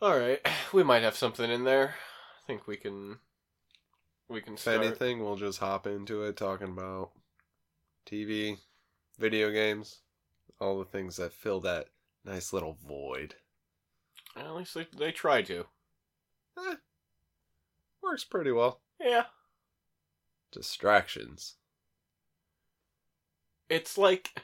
All right, we might have something in there. I think we can. We can Start. If anything, we'll just hop into it talking about TV, video games, all the things that fill that nice little void. At least they, they try to. Eh, works pretty well. Yeah, Distractions. it's like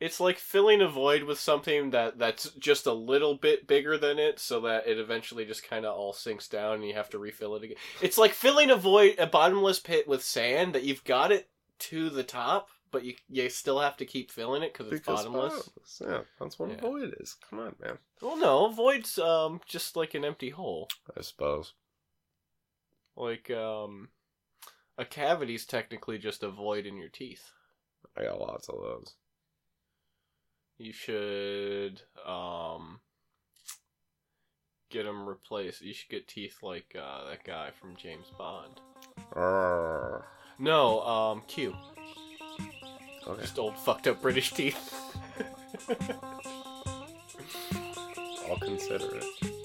it's like filling a void with something that that's just a little bit bigger than it so that it eventually just kind of all sinks down and you have to refill it again it's like filling a void a bottomless pit with sand that you've got it to the top but you you still have to keep filling it because it's bottomless bottomless. Yeah, that's what Yeah. a void is. Come on, man. well no a void's um just like an empty hole I suppose. like um a cavity's technically just a void in your teeth I got lots of those. You should um get them replaced. You should get teeth like uh, that guy from James Bond. Arrgh. No, um, Q. Okay. Just old fucked up British teeth. I'll consider it.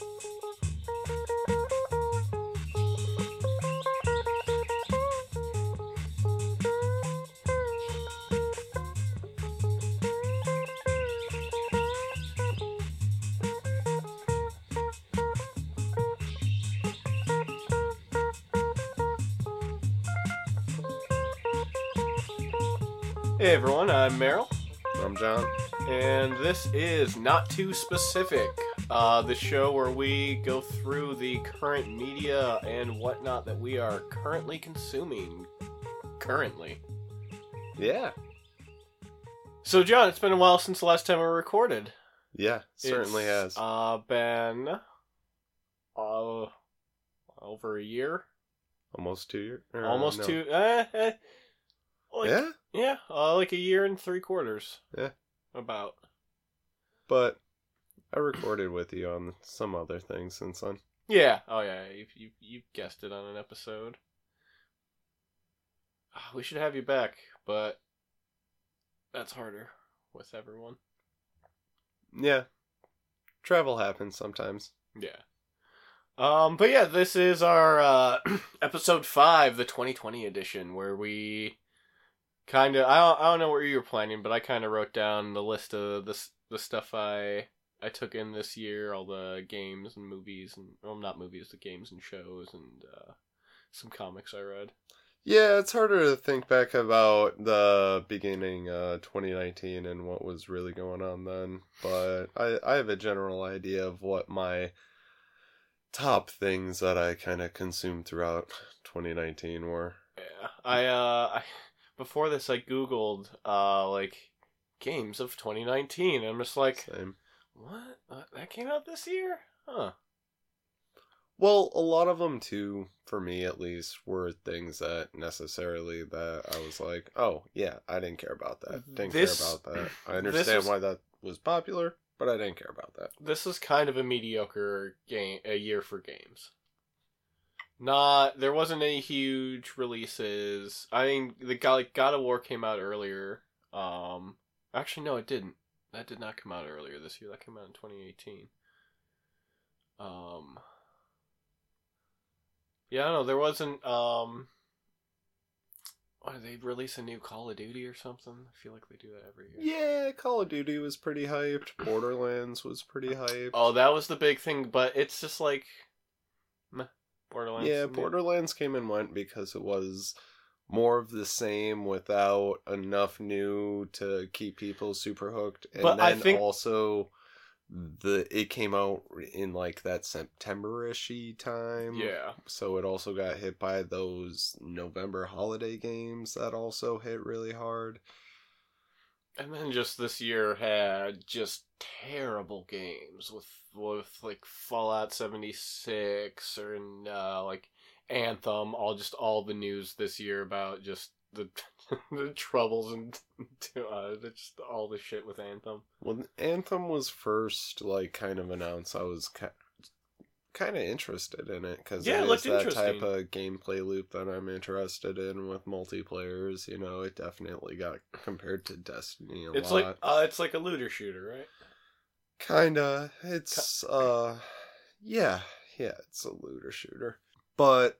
I'm Meryl, I'm John. and this is Not Too Specific, uh, the show where we go through the current media and whatnot that we are currently consuming. Currently. Yeah. So, John, it's been a while since the last time we recorded. Yeah, certainly It's, has. Uh, been uh, over a year, Almost two years. almost no. two. Eh, eh, like, yeah, yeah, uh, like a year and three quarters. Yeah. about. but I recorded with you on some other things since then. Yeah. Oh yeah, you you you guessed it on an episode. Ah, We should have you back, but that's harder with everyone. Yeah. Travel happens sometimes. Yeah. Um, but yeah, this is our uh, episode five, the 2020 edition, where we kind of I don't, I don't know what you were planning, but I kind of wrote down the list of the the stuff I I took in this year, all the games and movies and well, not movies, the games and shows and uh, some comics I read. Yeah, it's harder to think back about the beginning uh 2019 and what was really going on then, but I I have a general idea of what my top things that I kind of consumed throughout 2019 were. Yeah, I uh, I, before this I googled uh like games of 2019. And I'm just like, Same. what? Uh, that came out this year? Huh. Well, a lot of them too, for me at least, were things that necessarily that I was like, oh yeah, I didn't care about that. Didn't This- care about that. I understand why that was popular, but I didn't care about that. this is kind of a mediocre game a year for games. Not there wasn't any huge releases. I mean, the God, like, God of War came out earlier. Um, actually, no, it didn't. That did not come out earlier this year. That came out in 2018. Um, yeah, I don't know. There wasn't. Um, what did they release a new Call of Duty or something? I feel like they do that every year. Yeah, Call of Duty was pretty hyped. Borderlands was pretty hyped. Oh, that was the big thing, but it's just like Borderlands. yeah, Borderlands came and went because it was more of the same without enough new to keep people super hooked. And But I then think- also the it came out in like that September-ish time. Yeah, So it also got hit by those November holiday games that also hit really hard. And then just this year had just terrible games with with like Fallout seventy six or uh, like Anthem. All just all the news this year about just the the troubles and uh, just all the shit with Anthem. When Anthem was first like kind of announced, I was kind of interested in it because Yeah, it it is that type of gameplay loop that I'm interested in with multiplayers. You know, it definitely got compared to Destiny a It's lot. like uh, it's like a looter shooter, right? Kinda. It's uh yeah, yeah, it's a looter shooter. But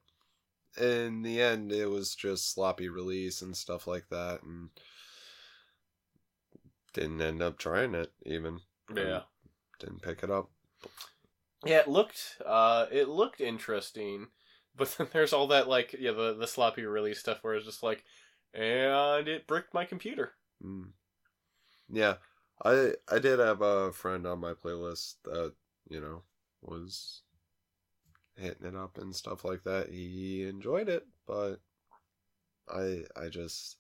in the end it was just sloppy release and stuff like that and didn't end up trying it even. Yeah. Didn't pick it up. Yeah, it looked uh it looked interesting, but then there's all that like yeah, the the sloppy release stuff where it's just like and it bricked my computer. Mm. Yeah. I I did have a friend on my playlist that, you know, was hitting it up and stuff like that. He enjoyed it, but I I just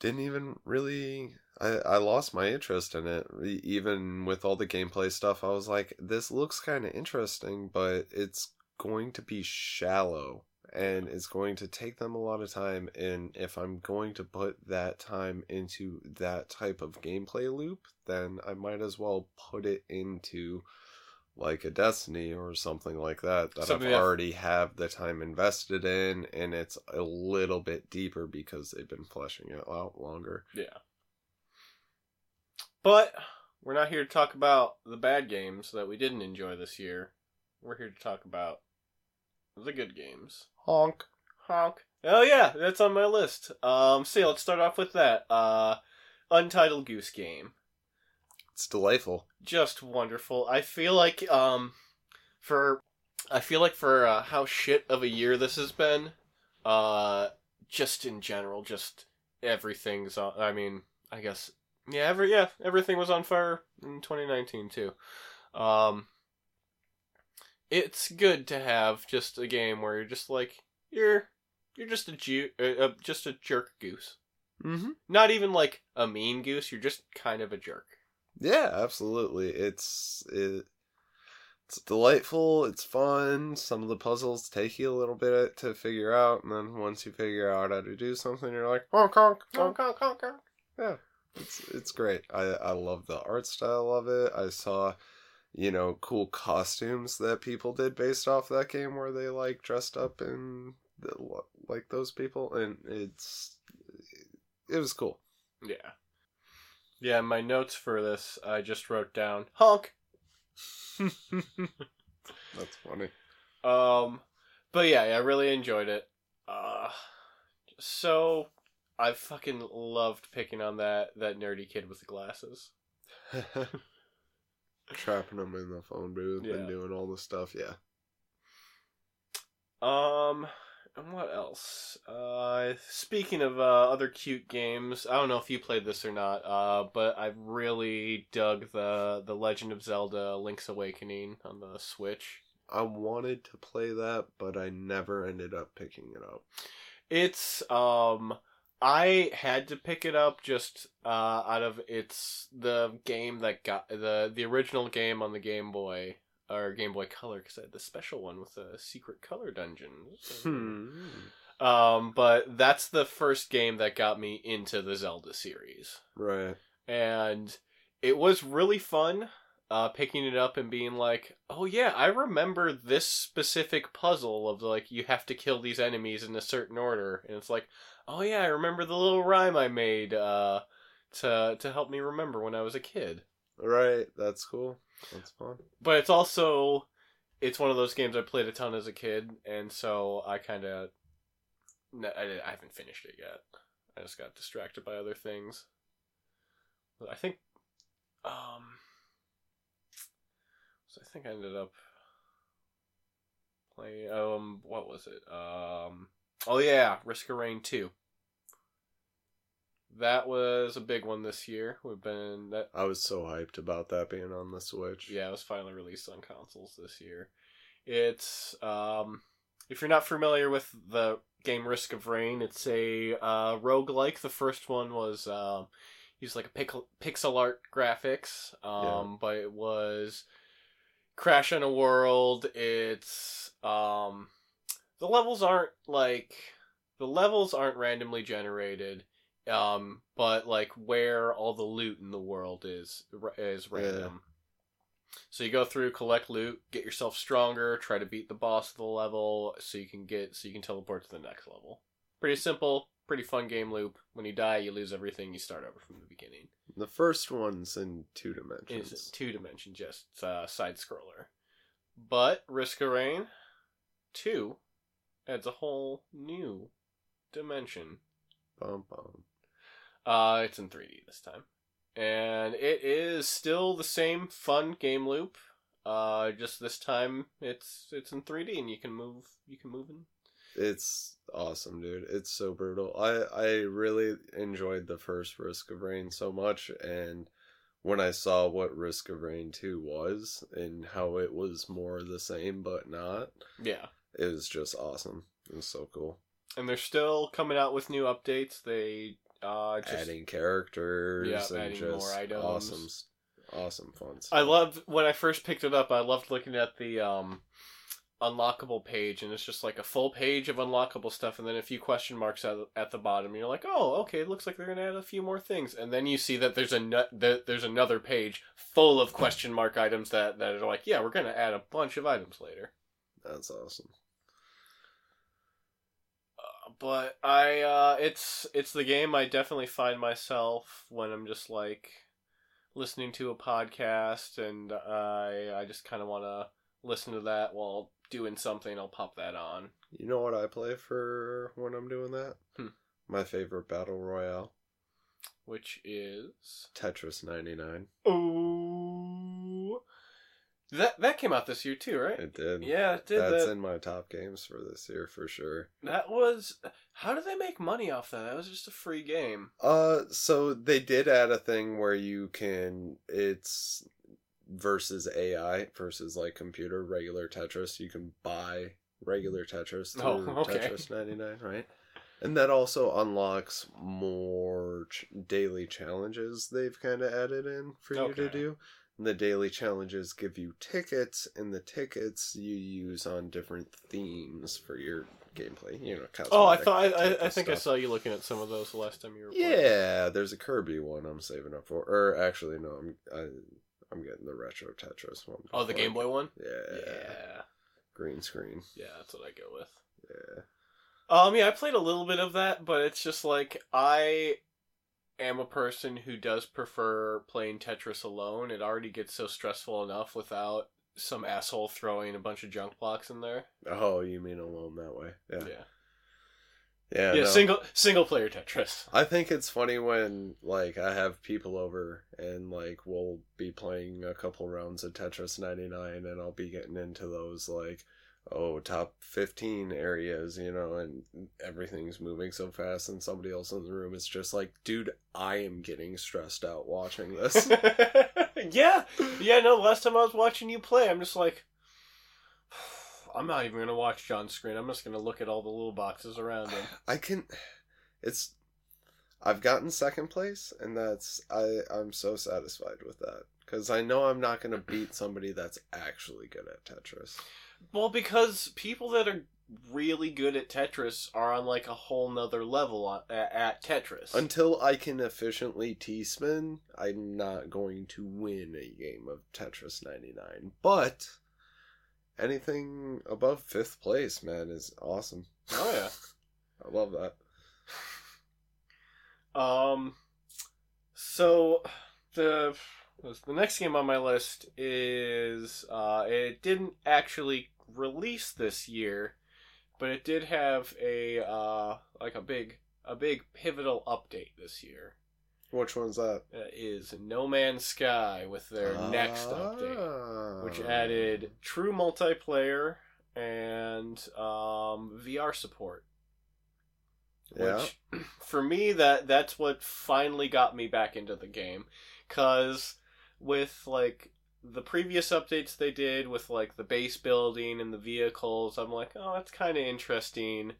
didn't even really I, I lost my interest in it even with all the gameplay stuff. I was like this looks kind of interesting but it's going to be shallow and it's going to take them a lot of time and if i'm going to put that time into that type of gameplay loop then i might as well put it into like a destiny or something like that that Something i've that- already have the time invested in and it's a little bit deeper because they've been fleshing it out longer. Yeah. But we're not here to talk about the bad games that we didn't enjoy this year. We're here to talk about the good games. honk Honk. Oh yeah, that's on my list. Um, so let's start off with that. Uh, Untitled Goose Game. it's delightful Just wonderful. I feel like um, for I feel like for uh, how shit of a year this has been, uh, just in general, just everything's on. I mean, I guess yeah, every yeah, everything was on fire in 2019 too. Um, it's good to have just a game where you're just like you're you're just a ju- uh, uh, just a jerk goose. mm-hmm Not even like a mean goose. You're just kind of a jerk. Yeah, absolutely. It's it, it's delightful. It's fun. Some of the puzzles take you a little bit to figure out, and then once you figure out how to do something, you're like, honk honk honk. Honk, honk, honk, honk. It's it's great. I I love the art style of it. I saw, you know, cool costumes that people did based off that game, where they like dressed up in the, like those people, and it's it was cool. Yeah. Yeah, my notes for this, I just wrote down honk. That's funny. Um, but yeah, I really enjoyed it. Uh, so I fucking loved picking on that that nerdy kid with the glasses. Trapping him in the phone booth Yeah. and doing all the stuff. Yeah. Um, and what else? Uh, speaking of uh, other cute games, I don't know if you played this or not. Uh, but I really dug the the Legend of Zelda: Link's Awakening on the Switch. I wanted to play that, but I never ended up picking it up. It's um I had to pick it up just uh out of it's the game that got the the original game on the Game Boy or Game Boy Color because I had the special one with a secret color dungeon. Hmm. Um, but that's the first game that got me into the Zelda series, Right. and it was really fun. Uh, picking it up and being like, oh yeah, I remember this specific puzzle of like you have to kill these enemies in a certain order, and it's like, oh yeah, I remember the little rhyme I made uh, to to help me remember when I was a kid. Right. That's cool. That's fun. But it's also, it's one of those games I played a ton as a kid, and so I kind of, I, I haven't finished it yet. I just got distracted by other things. I think, um, so I think I ended up playing. Um, what was it? Um, oh yeah, Risk of Rain two. That was a big one this year. We've been that I was so hyped about that being on the Switch. yeah, it was finally released on consoles this year. It's um if you're not familiar with the game Risk of Rain, it's a uh roguelike. The first one was um used like a pic- pixel art graphics. Um but it was Crash in a World. It's um the levels aren't like the levels aren't randomly generated. Um, but like where all the loot in the world is is random. So you go through, collect loot, get yourself stronger, try to beat the boss of the level, so you can get so you can teleport to the next level. Pretty simple, pretty fun game loop. When you die, you lose everything. You start over from the beginning. The first one's in two dimensions. It's two dimension, just uh, side scroller. But Risk of Rain two adds a whole new dimension. Bum, bum. Uh, it's in 3D this time, and it is still the same fun game loop. Uh, just this time it's it's in 3D and you can move you can move in. It's awesome, dude. It's so brutal. I I really enjoyed the first Risk of Rain so much, and when I saw what Risk of Rain two was and how it was more the same but not, Yeah, it was just awesome. It was so cool. and they're still coming out with new updates. They uh just adding characters Yeah, and adding more just items. awesome, awesome fun. stuff. I loved when I first picked it up. I loved looking at the um, unlockable page, and it's just like a full page of unlockable stuff, and then a few question marks at, at the bottom. You're like, oh, okay, it looks like they're gonna add a few more things, and then you see that there's a that there's another page full of question mark items that that are like, yeah, we're gonna add a bunch of items later. That's awesome. But I, uh, it's it's the game I definitely find myself when I'm just like listening to a podcast, and I I just kind of want to listen to that while doing something. I'll pop that on. You know what I play for when I'm doing that? Hmm. My favorite battle royale, which is Tetris 99. oh that that came out this year too, right? It did. Yeah, it did. That's that, in my top games for this year for sure. that was how did they make money off that? That was just a free game. Uh, so they did add a thing where you can it's versus AI versus like computer regular Tetris. You can buy regular Tetris through Oh, okay. Tetris 99, right? And that also unlocks more ch- daily challenges they've kind of added in for you to do. The daily challenges give you tickets, and the tickets you use on different themes for your gameplay. You know, Oh, I thought I, I, I think I saw you looking at some of those the last time you were. playing. Yeah, there's a Kirby one I'm saving up for. Or actually, no, I'm I, I'm getting the retro Tetris one. Oh, the. Game Boy one. Yeah, Yeah, green screen. yeah, that's what I go with. Yeah, Um, yeah, I played a little bit of that, but it's just like I am a person who does prefer playing Tetris alone. It already gets so stressful enough without some asshole throwing a bunch of junk blocks in there. Oh, you mean alone that way? Yeah, Yeah, yeah. yeah, no. single single player Tetris. I think it's funny when like I have people over and like we'll be playing a couple rounds of Tetris 99 and I'll be getting into those like oh top 15 areas, you know, and everything's moving so fast and somebody else in the room is just like, dude, I am getting stressed out watching this. yeah, yeah. No, last time I was watching you play, I'm just like. I'm not even gonna watch John's screen. I'm just gonna look at all the little boxes around him. I can it's I've gotten second place and that's I I'm so satisfied with that cuz I know I'm not going to beat somebody that's actually good at Tetris. Well, because people that are really good at Tetris are on like a whole nother level at, at Tetris. Until I can efficiently T-spin, I'm not going to win a game of Tetris 99. But anything above 5th place, man, is awesome. oh yeah. I love that. Um. So the the next game on my list is uh it didn't actually release this year, but it did have a uh like a big a big pivotal update this year. Which one's that? Uh, is No Man's Sky with their next update. Ah. which added true multiplayer and um, VR support. Yeah. Which, for me, that that's what finally got me back into the game, cause with like the previous updates they did with like the base building and the vehicles, I'm like, oh, that's kind of interesting,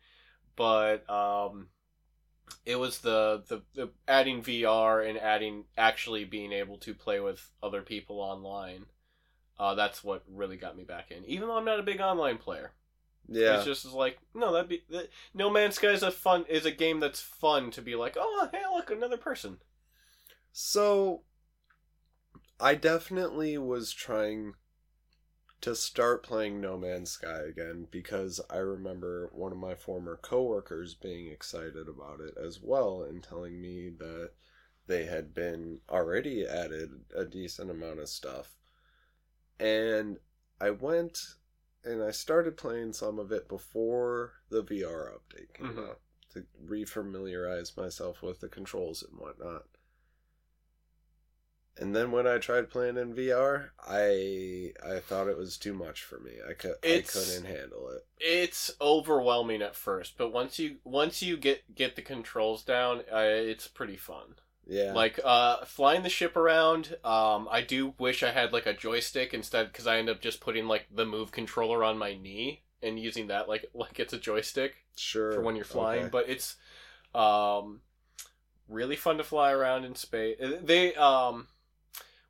but um, it was the, the the adding VR and adding actually being able to play with other people online. Uh, that's what really got me back in. Even though I'm not a big online player, Yeah. it's just like no, that'd be that, No Man's Sky is a fun is a game that's fun to be like, oh hey look another person. So, I definitely was trying to start playing No Man's Sky again because I remember one of my former coworkers being excited about it as well and telling me that they had been already added a decent amount of stuff. And I went and I started playing some of it before the VR update came Mhm. out to refamiliarize myself with the controls and whatnot. And then when I tried playing in VR, I I thought it was too much for me. I could I couldn't handle it. It's overwhelming at first, but once you once you get get the controls down, uh, it's pretty fun. Yeah. Like uh, flying the ship around. Um, I do wish I had like a joystick instead, because I end up just putting like the move controller on my knee and using that like like it's a joystick sure. for when you're flying. Okay. But it's um, really fun to fly around in space. They um,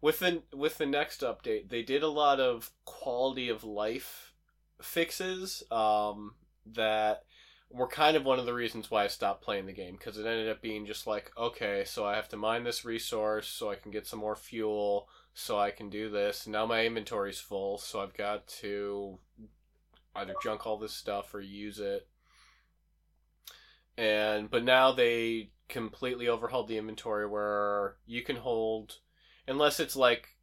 with the with the next update, they did a lot of quality of life fixes um, that were kind of one of the reasons why I stopped playing the game because it ended up being just like okay, so I have to mine this resource so I can get some more fuel so I can do this. Now my inventory's full, so I've got to either junk all this stuff or use it and but now they completely overhauled the inventory where you can hold unless it's like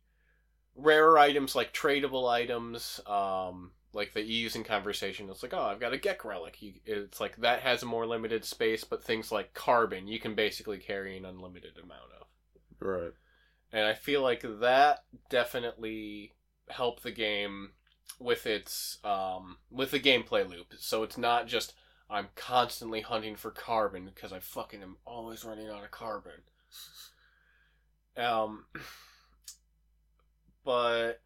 rarer items like tradable items um like that you use in conversation it's like oh i've got a gek relic you, it's like that has a more limited space but things like carbon you can basically carry an unlimited amount of right. and I feel like that definitely helped the game with its um, with the gameplay loop. So it's not just I'm constantly hunting for carbon because I fucking am always running out of carbon. Um, but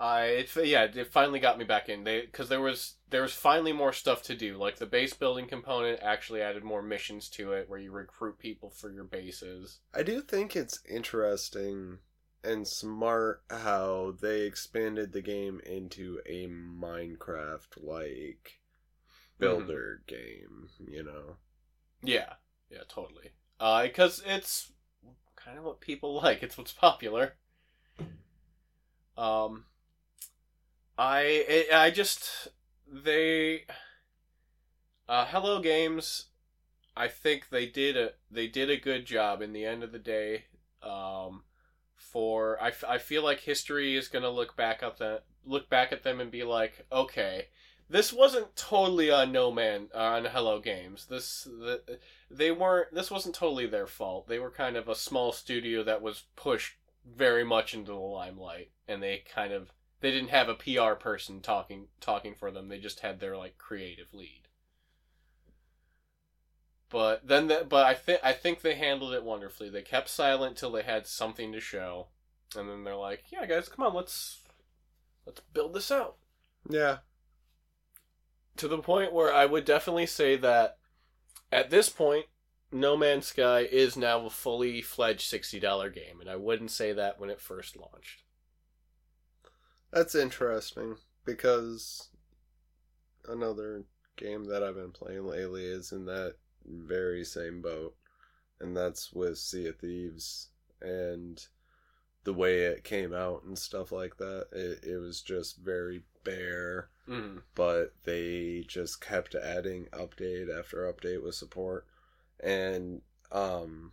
I it, yeah it finally got me back in they because there was there was finally more stuff to do like the base building component actually added more missions to it where you recruit people for your bases. I do think it's interesting and smart how they expanded the game into a Minecraft like builder game, you know. Yeah, yeah, totally. Uh, because it's kind of what people like. It's what's popular. Um, I I I just they, uh, Hello Games. I think they did a they did a good job. In the end of the day, um, for I, f- I feel like history is gonna look back at the look back at them and be like, okay, this wasn't totally on No Man uh, on Hello Games. This the, they weren't. This wasn't totally their fault. They were kind of a small studio that was pushed very much into the limelight, and they kind of they didn't have a PR person talking talking for them. They just had their like creative lead. But then, the, but I think I think they handled it wonderfully. They kept silent till they had something to show, and then they're like, "Yeah, guys, come on, let's let's build this out." Yeah. To the point where I would definitely say that at this point, No Man's Sky is now a fully fledged sixty dollar game, and I wouldn't say that when it first launched. That's interesting because another game that I've been playing lately is in that very same boat, and that's with Sea of Thieves and the way it came out and stuff like that. It, it was just very bare, Mm. but they just kept adding update after update with support, and um,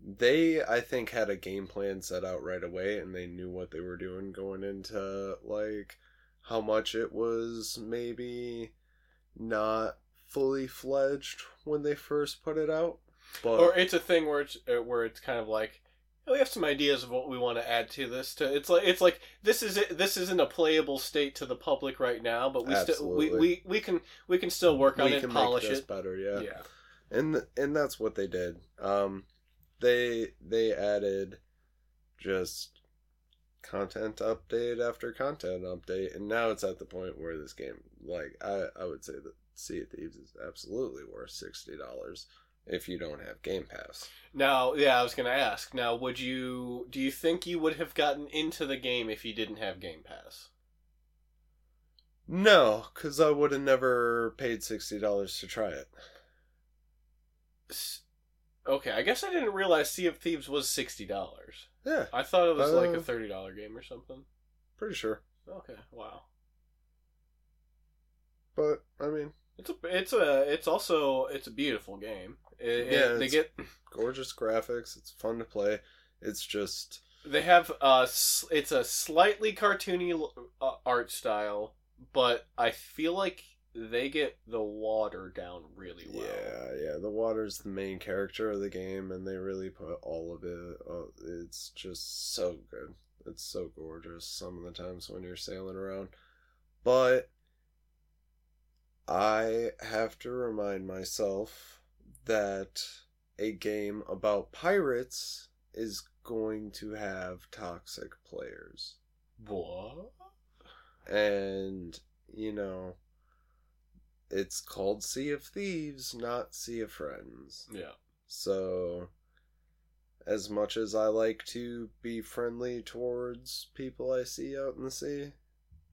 they I think had a game plan set out right away, and they knew what they were doing going into like how much it was maybe not fully fledged when they first put it out, but Or it's a thing where it's where it's kind of like "Oh, we have some ideas of what we want to add to this. To it's like it's like this is it. This isn't a playable state to the public right now, but we still we, we we can we can still work on we it, can polish make this it. better, yeah. yeah. and and that's what they did. Um, they they added just content update after content update, and now it's at the point where this game, like I I would say that Sea of Thieves is absolutely worth sixty dollars if you don't have Game Pass. Now, yeah, I was gonna ask. Now, would you do you think you would have gotten into the game if you didn't have Game Pass? No, because I would have never paid sixty dollars to try it. Okay, I guess I didn't realize Sea of Thieves was sixty dollars. Yeah, I thought it was like a Uh, thirty dollar game or something. Pretty sure. Okay, wow. But I mean, It's a it's a it's also it's a beautiful game. It, Yeah, it- they get gorgeous graphics. It's fun to play. It's just they have uh it's a slightly cartoony uh, art style, but I feel like they get the water down really well. yeah, yeah. The water's the main character of the game, and they really put all of it. Oh, it's just so good. It's so gorgeous. Some of the times when you're sailing around, but I have to remind myself that a game about pirates is going to have toxic players. What? And, you know, it's called Sea of Thieves, not Sea of Friends. Yeah. So, as much as I like to be friendly towards people I see out in the sea,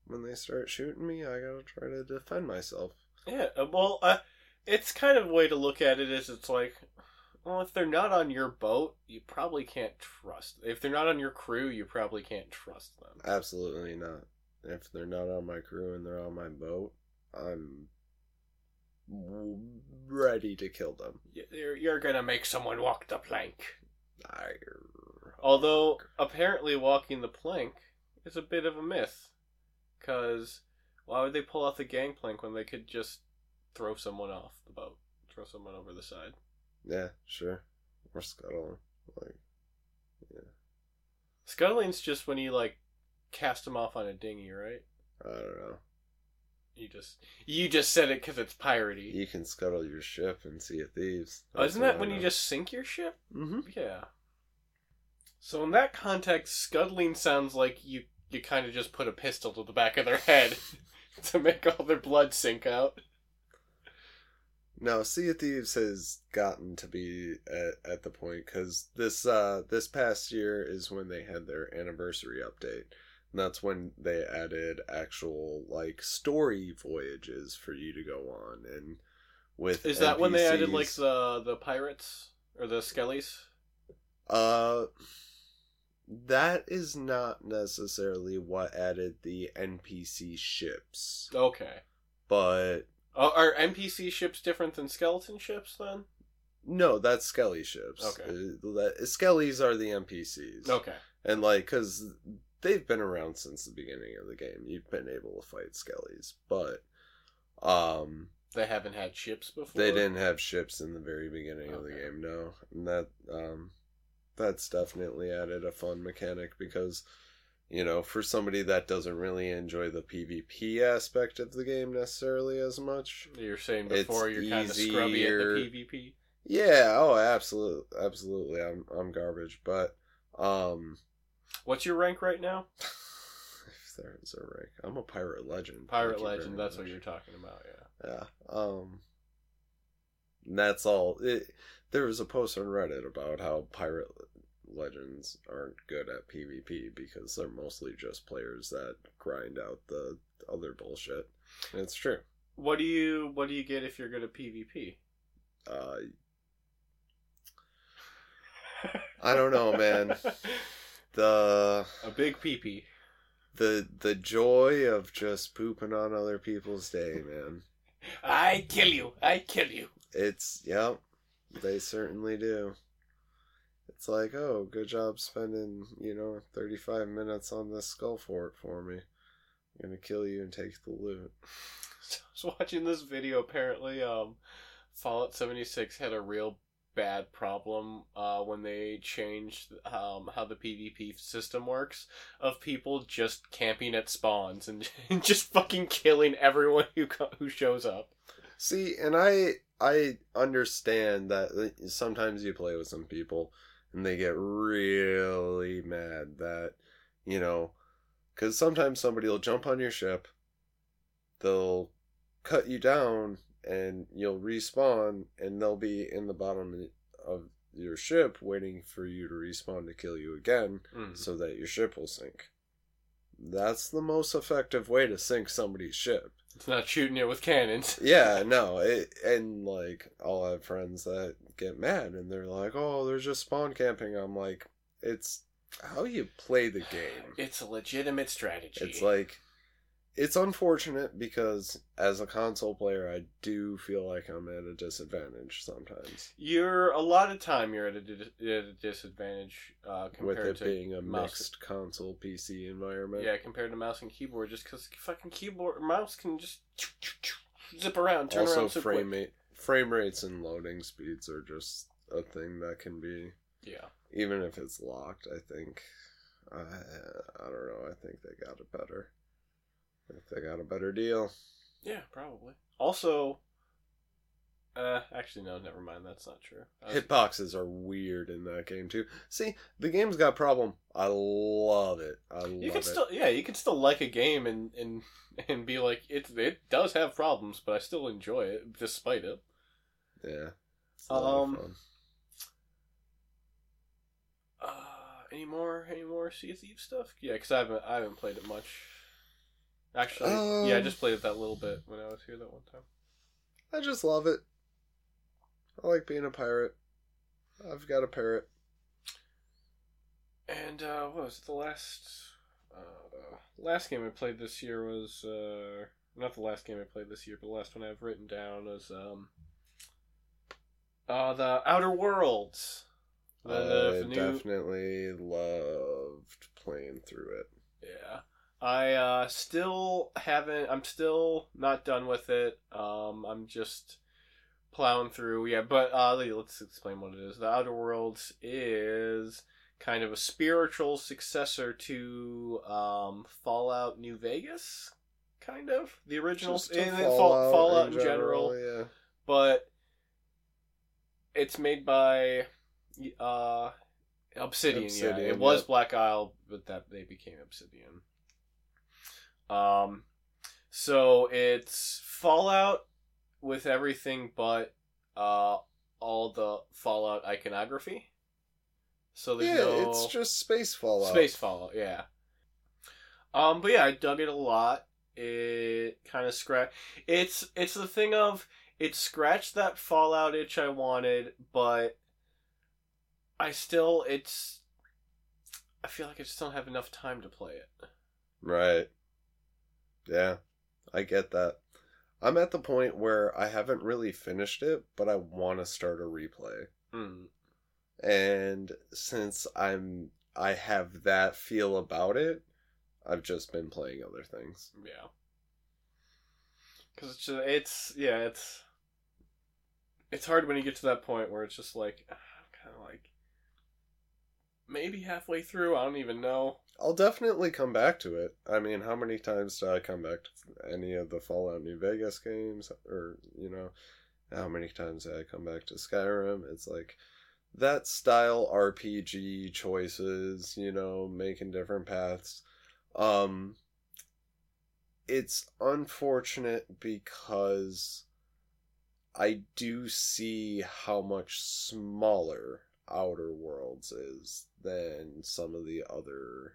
when they start shooting me, I gotta try to defend myself. Yeah. uh, Well, uh, it's kind of a way to look at it is it's like, well, if they're not on your boat, you probably can't trust. If they're not on your crew, you probably can't trust them. Absolutely not. If they're not on my crew and they're on my boat, I'm ready to kill them. You're, you're gonna make someone walk the plank. Arr. Although apparently walking the plank is a bit of a myth, because why would they pull off the gangplank when they could just throw someone off the boat, throw someone over the side? Yeah, sure. Or scuttle. Like, yeah. Scuttling's just when you like cast them off on a dinghy, right? I don't know. You just you just said it because it's piratey. You can scuttle your ship and Sea of Thieves. Oh, isn't that when you just sink your ship? Mm-hmm. Yeah. So in that context, scuttling sounds like you you kind of just put a pistol to the back of their head to make all their blood sink out. No, Sea of Thieves has gotten to be at, at the point because this uh this past year is when they had their anniversary update. And that's when they added actual like story voyages for you to go on and with Is that when they added like the the pirates or the skellies? Uh, that is not necessarily what added the NPC ships, Okay. but Oh, are NPC ships different than skeleton ships then? no, that's Skelly ships. Okay. Uh, that- Skellies are the NPCs. Okay. And like, because they've been around since the beginning of the game, you've been able to fight Skellies, but um, They haven't had ships before. they didn't have ships in the very beginning of the game. No, and that um, that's definitely added a fun mechanic because you know, for somebody that doesn't really enjoy the PvP aspect of the game necessarily as much. You're saying before you're kind of scrubby at the PvP. Yeah, oh, absolutely, absolutely. I'm I'm garbage, but um, What's your rank right now? if there is a rank, I'm a pirate legend. Pirate legend. That's what you're talking about. Yeah. Yeah. Um. That's all. It, there was a post on Reddit about how pirate legends aren't good at PvP because they're mostly just players that grind out the other bullshit. And it's true. What do you What do you get if you're good at PvP? Uh, I don't know, man. The A big peepee. the the joy of just pooping on other people's day, man. I kill you. I kill you. It's yep, they certainly do. It's like, oh, good job spending, you know, thirty five minutes on this skull fort for me. I'm gonna kill you and take the loot. So I was watching this video. Apparently, um, Fallout 76 had a real bad problem uh, when they changed um, how the PvP system works of people just camping at spawns and just fucking killing everyone who co- who shows up. See, and I I understand that sometimes you play with some people and they get really mad that you know because sometimes somebody will jump on your ship, they'll cut you down, and you'll respawn, and they'll be in the bottom of your ship waiting for you to respawn to kill you again, Mm. so that your ship will sink. That's the most effective way to sink somebody's ship. It's not shooting it with cannons. Yeah, no, it, and like I'll have friends that get mad and they're like, "Oh, they're just spawn camping." I'm like, "It's how you play the game. It's a legitimate strategy. It's like it's unfortunate because as a console player, I do feel like I'm at a disadvantage sometimes you're a lot of time you're at a, di- at a disadvantage uh, with it to being a mouse. mixed console PC environment. Yeah, compared to mouse and keyboard, just because fucking keyboard mouse can just zip around, turn also, around so frame rate, frame rates and loading speeds are just a thing that can be Yeah, even if it's locked. I think I I don't know. I think they got it better. I think they got a better deal. yeah, probably. Also, uh, actually, no, never mind. That's not true. Was- Hitboxes are weird in that game too. See, the game's got problem. I love it. I love you can it. still, yeah, you can still like a game and and and be like, it it does have problems, but I still enjoy it despite it. Yeah. It's a lot of Um, fun. Uh, any more? Any more Sea of Thieves stuff? Yeah, because I haven't I haven't played it much. Actually, yeah, I Um, just played it that little bit when I was here that one time. I just love it. I like being a pirate. I've got a parrot. And uh, what was it? The last uh, last game I played this year was uh, not the last game I played this year, but the last one I've written down was um, uh, the Outer Worlds. The, I new definitely loved playing through it. Yeah. I uh still haven't I'm still not done with it. Um I'm just plowing through. Yeah, but uh let's explain what it is. The Outer Worlds is kind of a spiritual successor to um Fallout New Vegas kind of. The original Just to in, in Fallout, in general yeah. but it's made by uh Obsidian, yeah. Obsidian, It was. Black Isle, but that they became Obsidian. Um so it's Fallout with everything but uh all the Fallout iconography. So there's Yeah, no it's just space Fallout. Space Fallout, yeah. Um, but yeah, I dug it a lot. It kind of scratch. It's it's the thing of it scratched that Fallout itch I wanted, but I still it's. I feel like I just don't have enough time to play it. Right. Yeah, I get that. I'm at the point where I haven't really finished it, but I want to start a replay. Mm. And since I'm I have that feel about it, I've just been playing other things. Yeah. Because it's just, it's yeah it's it's hard when you get to that point where it's just like I'm kind of like maybe halfway through I don't even know. I'll definitely come back to it. I mean, how many times do I come back to any of the Fallout New Vegas games? Or, you know, how many times do I come back to Skyrim? It's like that style RPG choices, you know, making different paths. Um, it's unfortunate because I do see how much smaller Outer Worlds is than some of the other,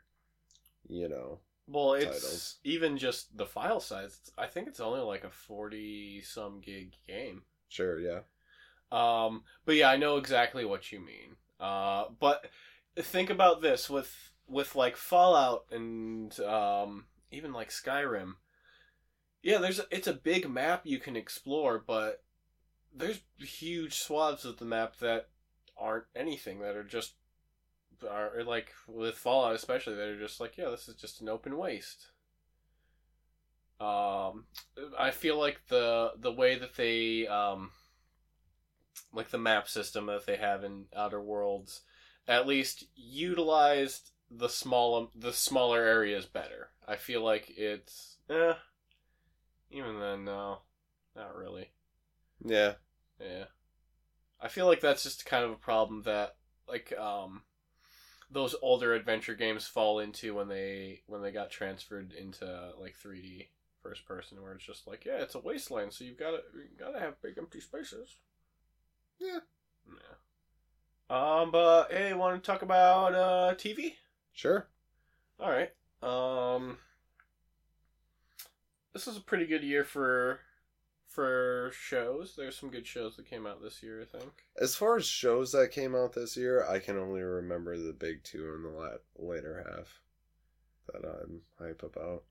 you know. Well, it's titles. even just the file size. I think it's only like a forty some gig game. Sure, yeah. Um, but yeah, I know exactly what you mean. Uh, but think about this with with like Fallout and um, even like Skyrim. Yeah, there's a, it's a big map you can explore, but there's huge swaths of the map that aren't anything that are just are like with Fallout especially that are just like yeah this is just an open waste. Um, I feel like the the way that they um like the map system that they have in Outer Worlds, at least utilized the small the smaller areas better. I feel like it's eh. Even then, no, not really. Yeah. Yeah, I feel like that's just kind of a problem that like um those older adventure games fall into when they when they got transferred into like 3D first person, where it's just like yeah, it's a wasteland, so you've got to you got to have big empty spaces. Yeah. Yeah. Um, but hey, want to talk about uh TV? Sure. All right. Um, this was a pretty good year for for shows. There's some good shows that came out this year, I think. As far as shows that came out this year, I can only remember the big two in the la- later half that I'm hype about.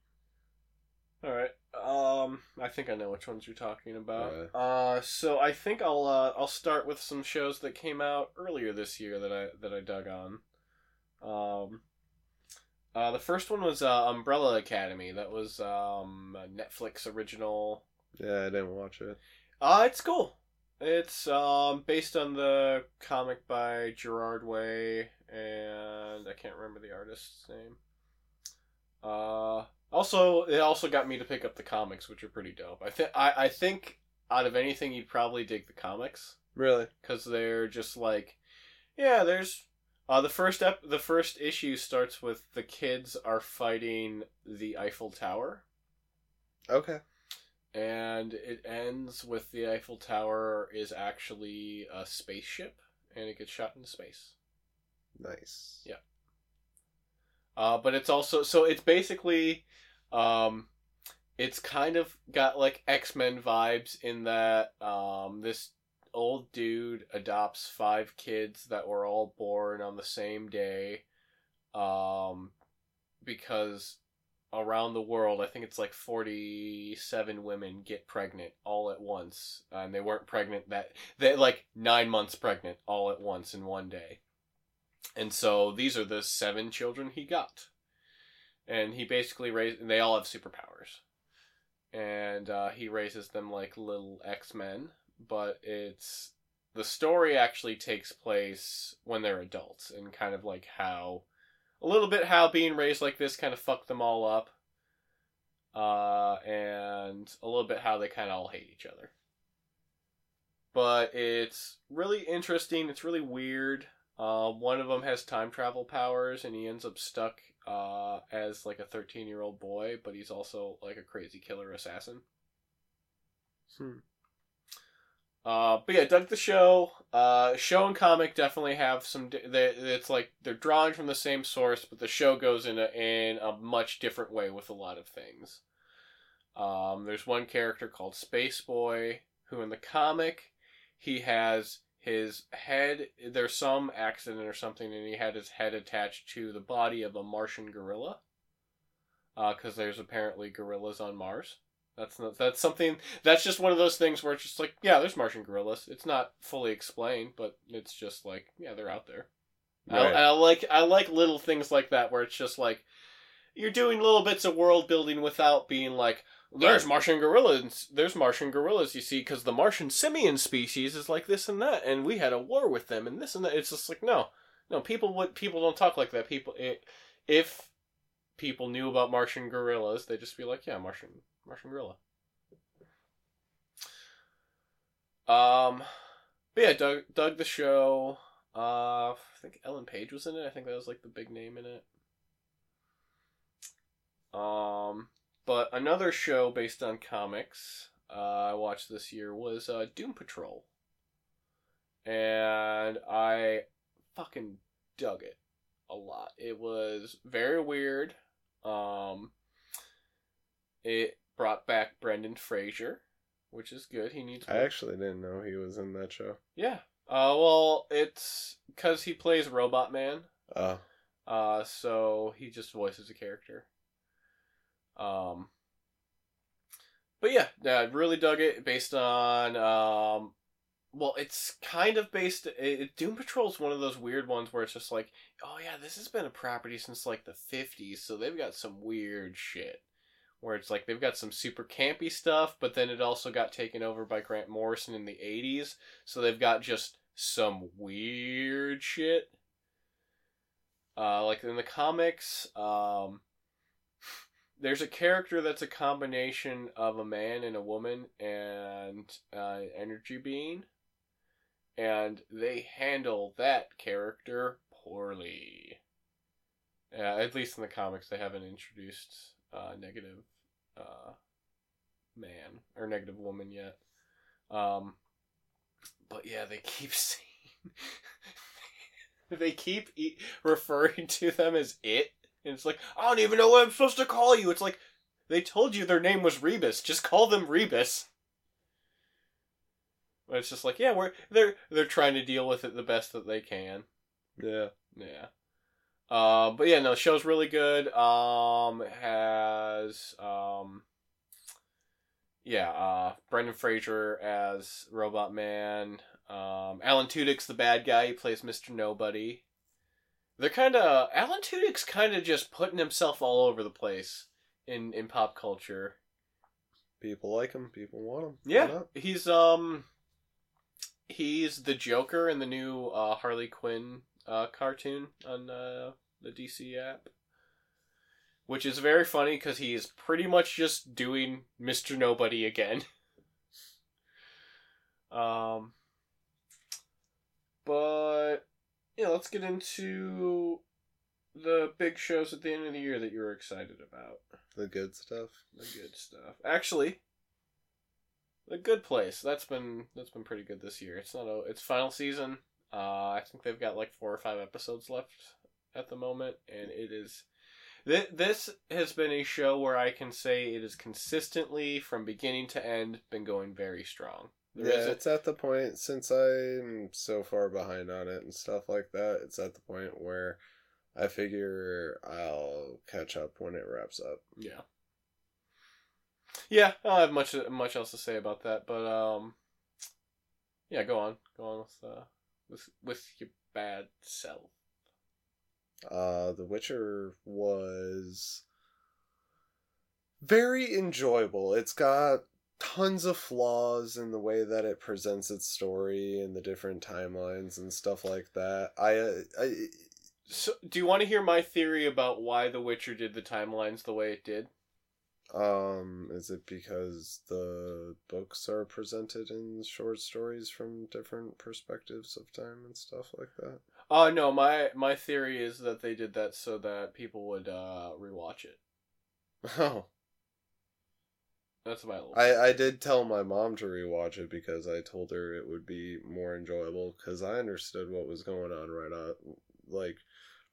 All right. Um, I think I know which ones you're talking about. Alright. Uh, so I think I'll uh, I'll start with some shows that came out earlier this year that I that I dug on. Um, uh, the first one was uh, Umbrella Academy. That was um, a Netflix original. Yeah, I didn't watch it. Uh, it's cool. It's um based on the comic by Gerard Way, and I can't remember the artist's name. Uh, also, it also got me to pick up the comics, which are pretty dope. I think I I think out of anything, you'd probably dig the comics Really? because they're just like, yeah, there's. Uh, the first ep- the first issue starts with the kids are fighting the Eiffel Tower Okay. And it ends with the Eiffel Tower is actually a spaceship, and it gets shot into space. Nice. Yeah. Uh, but it's also so it's basically, um, it's kind of got like X Men vibes in that um, this old dude adopts five kids that were all born on the same day, um, because around the world, I think it's like 47 women get pregnant all at once. And they weren't pregnant that, they like nine months pregnant all at once in one day. And so these are the seven children he got. And he basically raised, and they all have superpowers. And uh, he raises them like little X Men, but it's, the story actually takes place when they're adults and kind of like how a little bit how being raised like this kind of fucked them all up uh, and a little bit how they kind of all hate each other but it's really interesting it's really weird uh, one of them has time travel powers and he ends up stuck uh, as like a 13 year old boy but he's also like a crazy killer assassin Hmm. Uh, but yeah, dug the show. Uh, show and comic definitely have some. They, it's like they're drawing from the same source, but the show goes in a in a much different way with a lot of things. Um, there's one character called Space Boy who, in the comic, he has his head. There's some accident or something, and he had his head attached to the body of a Martian gorilla. Because there's apparently gorillas on Mars. That's not, that's something that's just one of those things where it's just like yeah there's martian gorillas. It's not fully explained but it's just like yeah they're out there. Right. I, I like i like little things like that where it's just like you're doing little bits of world building without being like there's martian gorillas there's martian gorillas you see because the martian simian species is like this and that and we had a war with them and this and that. It's just like no no people would people don't talk like that. People it, if people knew about martian gorillas they'd just be like yeah martian martian gorilla Um, but yeah, dug dug the show. Uh, I think Ellen Page was in it. I think that was like the big name in it. Um, but another show based on comics uh, I watched this year was uh, Doom Patrol, and I fucking dug it a lot. It was very weird. Um, it brought back Brendan Fraser, which is good. He needs. I actually didn't know he was in that show. yeah. Uh, well, it's because he plays Robot Man. Oh. Uh, so he just voices a character. Um, but yeah, I really dug it. Based on, um, well, it's kind of based. It, Doom Patrol's one of those weird ones where it's just like, oh yeah, this has been a property since like the fifties, so they've got some weird shit. Where it's like they've got some super campy stuff, but then it also got taken over by Grant Morrison in the '80s, so they've got just some weird shit. Uh, like in the comics, um, there's a character that's a combination of a man and a woman and uh, energy being, and they handle that character poorly. Yeah, at least in the comics, they haven't introduced uh, negative uh, man or negative woman yet. Um, but yeah, they keep saying they keep e- referring to them as it, and it's like I don't even know what I'm supposed to call you. It's like they told you their name was Rebis. Just call them Rebis. But it's just like, yeah, we're they're they're trying to deal with it the best that they can. Yeah. Yeah. Uh, but yeah, no, the show's really good. Um, it has um, yeah, uh, Brendan Fraser as Robot Man. Um, Alan Tudyk's the bad guy. He plays Mister Nobody. They're kind of Alan Tudyk's kind of just putting himself all over the place in in pop culture. People like him. People want him. Yeah, he's um, he's the Joker in the new uh, Harley Quinn uh, cartoon on uh, the DC app, which is very funny because he's pretty much just doing Mister Nobody again. um, but yeah, let's get into the big shows at the end of the year that you're excited about. The good stuff. The good stuff. Actually, the good place. That's been that's been pretty good this year. It's not a it's final season. Uh, I think they've got like four or five episodes left at the moment, and it is. Th- this has been a show where I can say it is consistently from beginning to end been going very strong. There yeah, isn't- it's at the point since I'm so far behind on it and stuff like that. It's at the point where I figure I'll catch up when it wraps up. Yeah. Yeah, I don't have much much else to say about that, but um, yeah, go on, go on with uh, with with your bad self. Uh, The Witcher was very enjoyable. It's got tons of flaws in the way that it presents its story and the different timelines and stuff like that. I, uh, I So, do you want to hear my theory about why The Witcher did the timelines the way it did? Um, is it because the books are presented in short stories from different perspectives of time and stuff like that? Oh no, my my theory is that they did that so that people would uh rewatch it. Oh, That's my little. I, I did tell my mom to rewatch it because I told her it would be more enjoyable because I understood what was going on right on like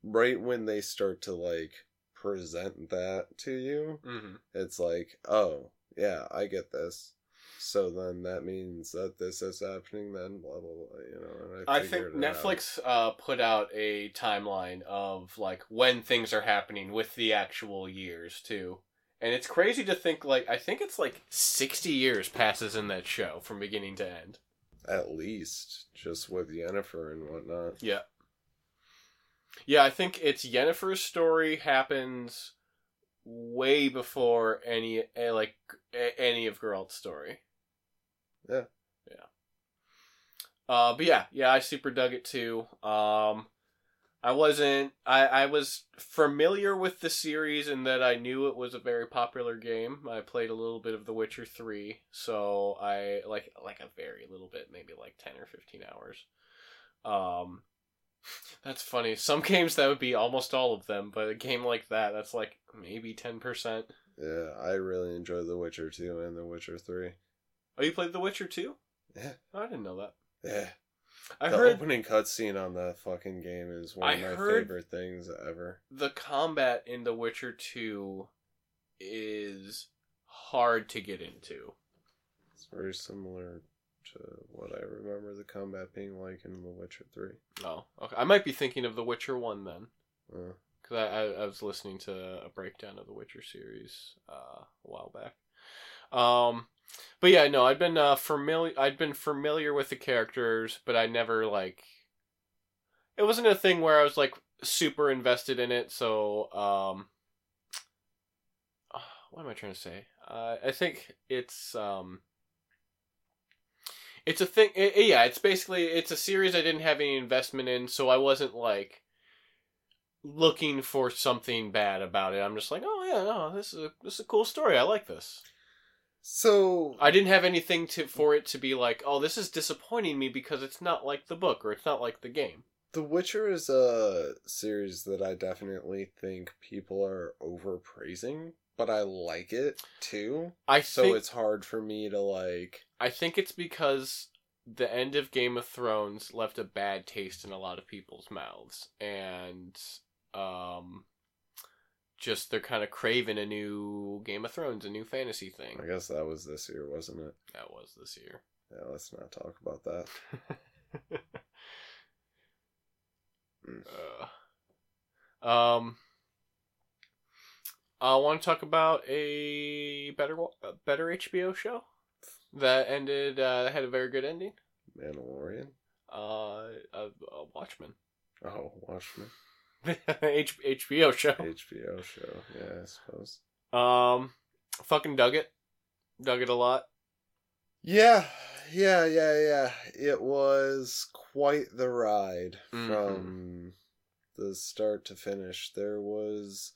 right when they start to like present that to you hmm it's like oh yeah I get this so then that means that this is happening then blah blah blah you know I, I think it out. Netflix uh put out a timeline of like when things are happening with the actual years too. And it's crazy to think like I think it's like 60 years passes in that show from beginning to end. at least just with Yennefer and whatnot Yeah. Yeah, I think it's Yennefer's story happens way before any eh, like any of Geralt's story. Yeah. Yeah. Uh, but yeah, yeah, I super dug it too. Um, I wasn't. I I was familiar with the series in that I knew it was a very popular game. I played a little bit of The Witcher Three, so I like like a very little bit, maybe like ten or fifteen hours. Um, that's funny. Some games that would be almost all of them, but a game like that, that's like maybe ten percent. yeah I really enjoyed The Witcher 2 and The Witcher 3 Oh, you played The Witcher two? yeah oh, I didn't know that. yeah I the heard opening cutscene on that fucking game is one of I my favorite things ever. the combat in The Witcher 2 is hard to get into. It's very similar to what I remember the combat being like in The Witcher 3. Oh, okay. I might be thinking of The Witcher 1 then. Uh, Because I, I, I was listening to a breakdown of the Witcher series uh, a while back. Um, but yeah, no, I'd been uh, familiar. I'd been familiar with the characters, but I never like. It wasn't a thing where I was like super invested in it. So, um, uh, what am I trying to say? Uh, I think it's um. It's a thing. i i- yeah, it's basically it's a series I didn't have any investment in, so I wasn't like looking for something bad about it. I'm just like, oh yeah, no, this is a this is a cool story. I like this. so, I didn't have anything to for it to be like, oh, this is disappointing me because it's not like the book or it's not like the game. The Witcher is a series that I definitely think people are overpraising, but I like it too. I So think it's hard for me to like. I think it's because the end of Game of Thrones left a bad taste in a lot of people's mouths, and um, just they're kind of craving a new Game of Thrones, a new fantasy thing. I guess that was this year, wasn't it? That was this year. Yeah, let's not talk about that. Mm. Uh, um, I want to talk about a better a better HBO show that ended uh, had a very good ending. Mandalorian. Uh, uh, uh Watchmen. Oh, Watchmen. H- HBO show. HBO show. Yeah, I suppose. Um, fucking dug it. Dug it a lot. Yeah, yeah, yeah, yeah. It was quite the ride Mhm. from the start to finish. There was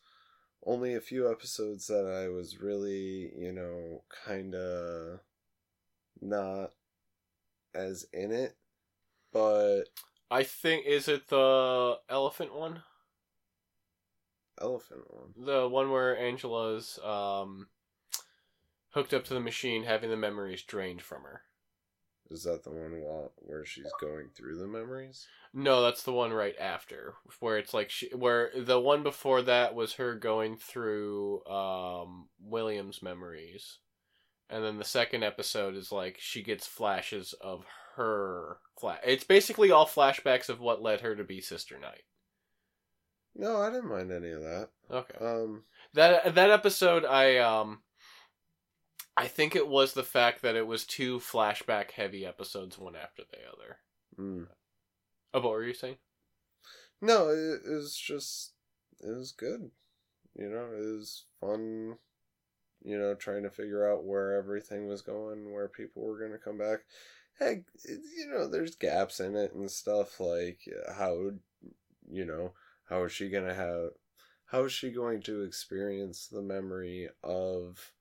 only a few episodes that I was really, you know, kind of not as in it, but I think is it the elephant one, Elephant one. the one where Angela's um hooked up to the machine, having the memories drained from her. Is that the one where she's going through the memories? No, that's the one right after, where it's like she, where the one before that was her going through um William's memories, and then the second episode is like she gets flashes of her flash. It's basically all flashbacks of what led her to be Sister Night. No, I didn't mind any of that. Okay. Um, That that episode, I um, I think it was the fact that it was two flashback heavy episodes, one after the other. mm. Oh, what were you saying? No, it, it was just it was good. You know, it was fun. You know, trying to figure out where everything was going, where people were going to come back. Heck, you know, there's gaps in it and stuff like how, you know, how is she going to have, how is she going to experience the memory of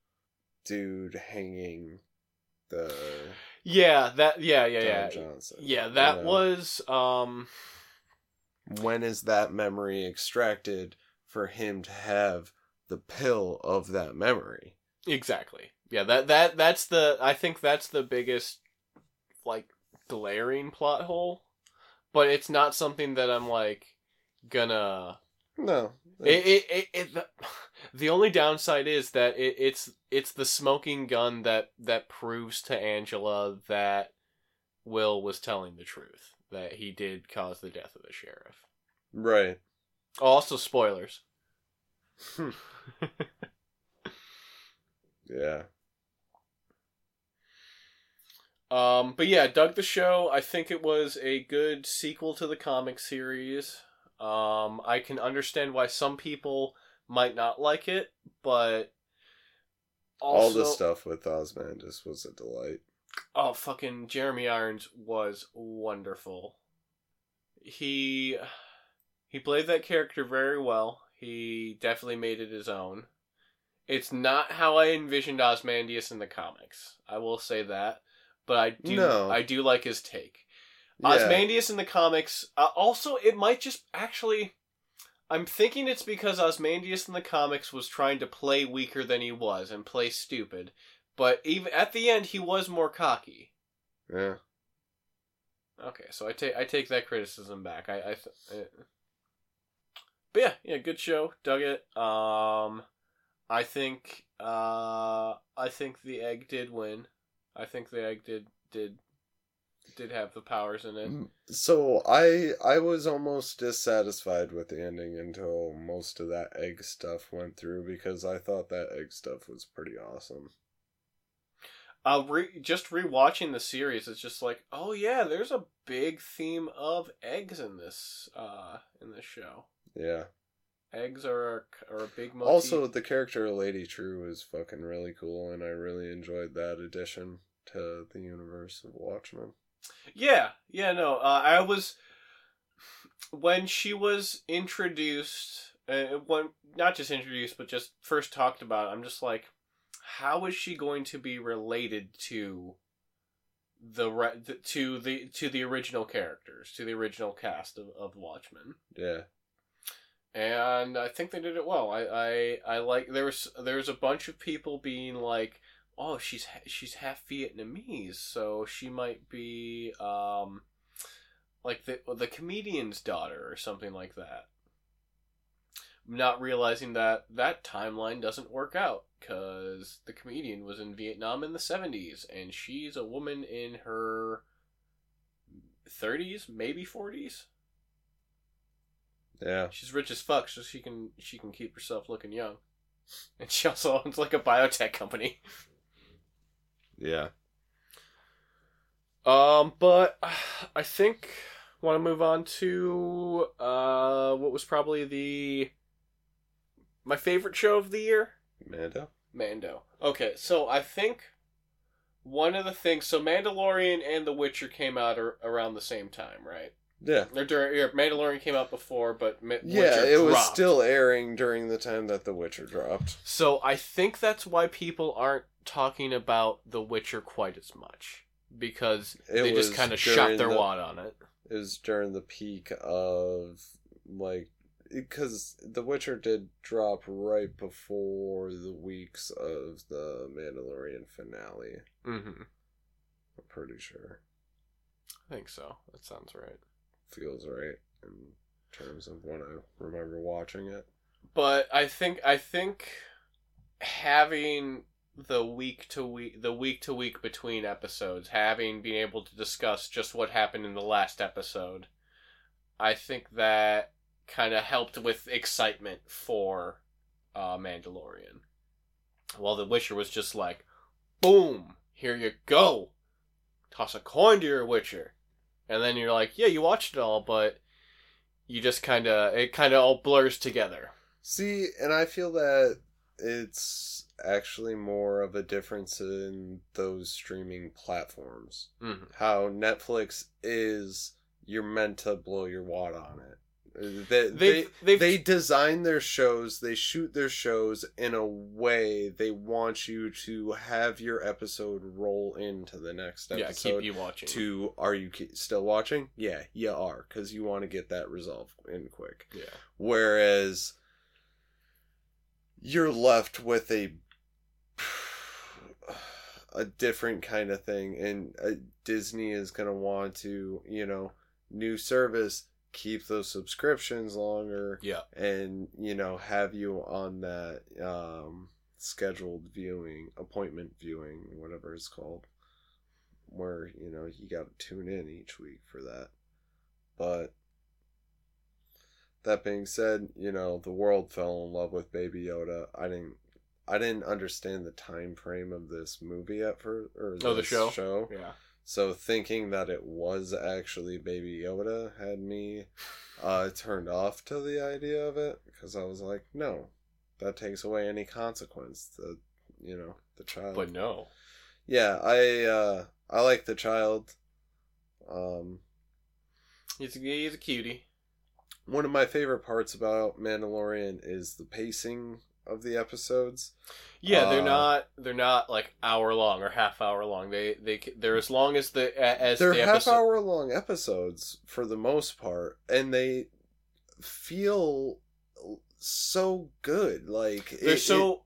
dude hanging the Yeah, that yeah yeah Don yeah Johnson? yeah that you know? was um when is that memory extracted for him to have the pill of that memory? exactly yeah that that that's the I think that's the biggest like glaring plot hole, but it's not something that I'm like gonna No. It, it, it, it the, the only downside is that it, it's it's the smoking gun that that proves to Angela that Will was telling the truth that he did cause the death of the sheriff. right. Also, spoilers. Yeah. Um, but yeah, dug the show. I think it was a good sequel to the comic series. Um, I can understand why some people might not like it, but also, All the stuff with Ozymandias was a delight. Oh, fucking Jeremy Irons was wonderful. He he played that character very well. He definitely made it his own. It's not how I envisioned Ozymandias in the comics. I will say that, but I do No. I do like his take. Yeah. Ozymandias in the comics. Uh, also, it might just actually. I'm thinking it's because Ozymandias in the comics was trying to play weaker than he was and play stupid, but even at the end he was more cocky. Yeah. Okay, so I take I take that criticism back. I, I th- but yeah, yeah, good show. Dug it. Um, I think uh I think the egg did win. I think the egg did did did have the powers in it. So I I was almost dissatisfied with the ending until most of that egg stuff went through because I thought that egg stuff was pretty awesome. Uh, re- just rewatching the series, it's just like, oh yeah, there's a big theme of eggs in this uh in this show. Yeah. Eggs are a, are a big motif. Also, the character of Lady Trieu is fucking really cool, and I really enjoyed that addition to the universe of Watchmen. Yeah, yeah, no. Uh, I was when she was introduced, uh, when not just introduced, but just first talked about. I'm just like, how is she going to be related to the re- to the to the original characters, to the original cast of, of Watchmen? Yeah. And I think they did it well. I I, I like there was there was a bunch of people being like, oh, she's she's half Vietnamese, so she might be um like the the comedian's daughter or something like that. not realizing that that timeline doesn't work out because the comedian was in Vietnam in the 70s and she's a woman in her 30s, maybe 40s. Yeah. She's rich as fuck, so she can she can keep herself looking young. And she also owns like a biotech company. Yeah. Um, but I think want to move on to uh what was probably the my favorite show of the year, Mando. Mando. Okay, so I think one of the things so Mandalorian and The Witcher came out ar- around the same time, right? Yeah. They're during yeah, Mandalorian came out before, but Ma- Yeah, Witcher it was dropped. still airing during the time that The Witcher dropped. So I think that's why people aren't talking about The Witcher quite as much because It they just kind of shot their the- wad on it. It was during the peak of like because The Witcher did drop right before the weeks of the Mandalorian finale. Mm-hmm. I'm pretty sure. I think so. That sounds right. Feels right in terms of when I remember watching it. But I think I think having the week to week the week to week between episodes, having being able to discuss just what happened in the last episode, I think that kind of helped with excitement for uh, Mandalorian. While The Witcher was just like, boom, here you go, toss a coin to your Witcher, and then you're like, yeah, you watched it all, but you just kind of it kind of all blurs together. See, and I feel that it's actually more of a difference in those streaming platforms. Mm-hmm. How Netflix is, you're meant to blow your wad on it. They, they, They've, they've, design their shows, they shoot their shows in a way they want you to have your episode roll into the next yeah, episode. keep you watching. to are you still watching? Yeah, you are because you want to get that resolved in quick. yeah, Whereas you're left with a a different kind of thing, and uh, Disney is gonna want to, you know, new service keep those subscriptions longer yeah, and you know have you on that um scheduled viewing appointment viewing whatever it's called where you know you got to tune in each week for that but that being said you know the world fell in love with baby yoda i didn't i didn't understand the time frame of this movie at first or Oh, the show? show yeah. So thinking that it was actually Baby Yoda had me uh, turned off to the idea of it because I was like, no, that takes away any consequence. The you know the child. But no, yeah, I uh, I like the child. Um, he's a, he's a cutie. one of my favorite parts about Mandalorian is the pacing of the episodes. Yeah, they're Uh, not they're not like hour long or half hour long. They they they're as long as the as They're the half episode. hour long episodes for the most part, and they feel so good. Like They're it- so it-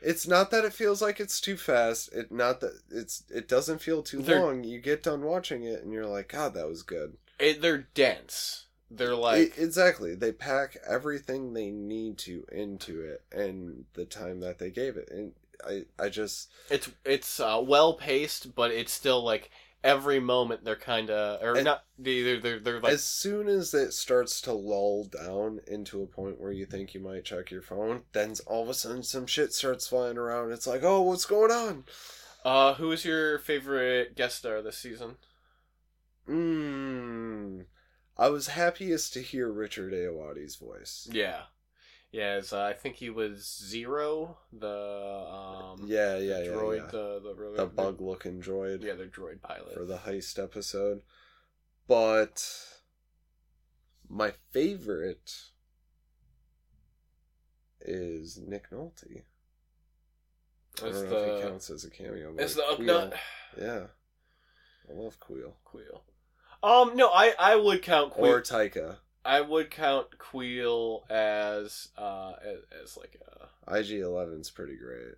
it's not that it feels like it's too fast. It not that it's it doesn't feel too long. You get done watching it, and you're like, God, that was good. it, they're dense. They're like E- exactly. They pack everything they need to into it, and the time that they gave it, and I I just it's it's uh, well paced, but it's still like every moment they're kind of or not. They're they're they're like as soon as it starts to lull down into a point where you think you might check your phone, then all of a sudden some shit starts flying around. It's like, oh, what's going on? uh, who is your favorite guest star this season? Mmm. I was happiest to hear Richard Ayoade's voice. Yeah, yeah. Uh, I think he was Zero, the um, Yeah, yeah, the yeah, droid, yeah. the the, The bug looking droid yeah, the droid pilot. for the heist episode. But my favorite is Nick Nolte. I don't know if he counts as a cameo. it's the Kuiil- nut. Yeah. I love Kuiil. Kuiil. Um, no, I I would count Kuiil. Or Taika. I would count Kuiil as uh as, as like a. IG 11's pretty great.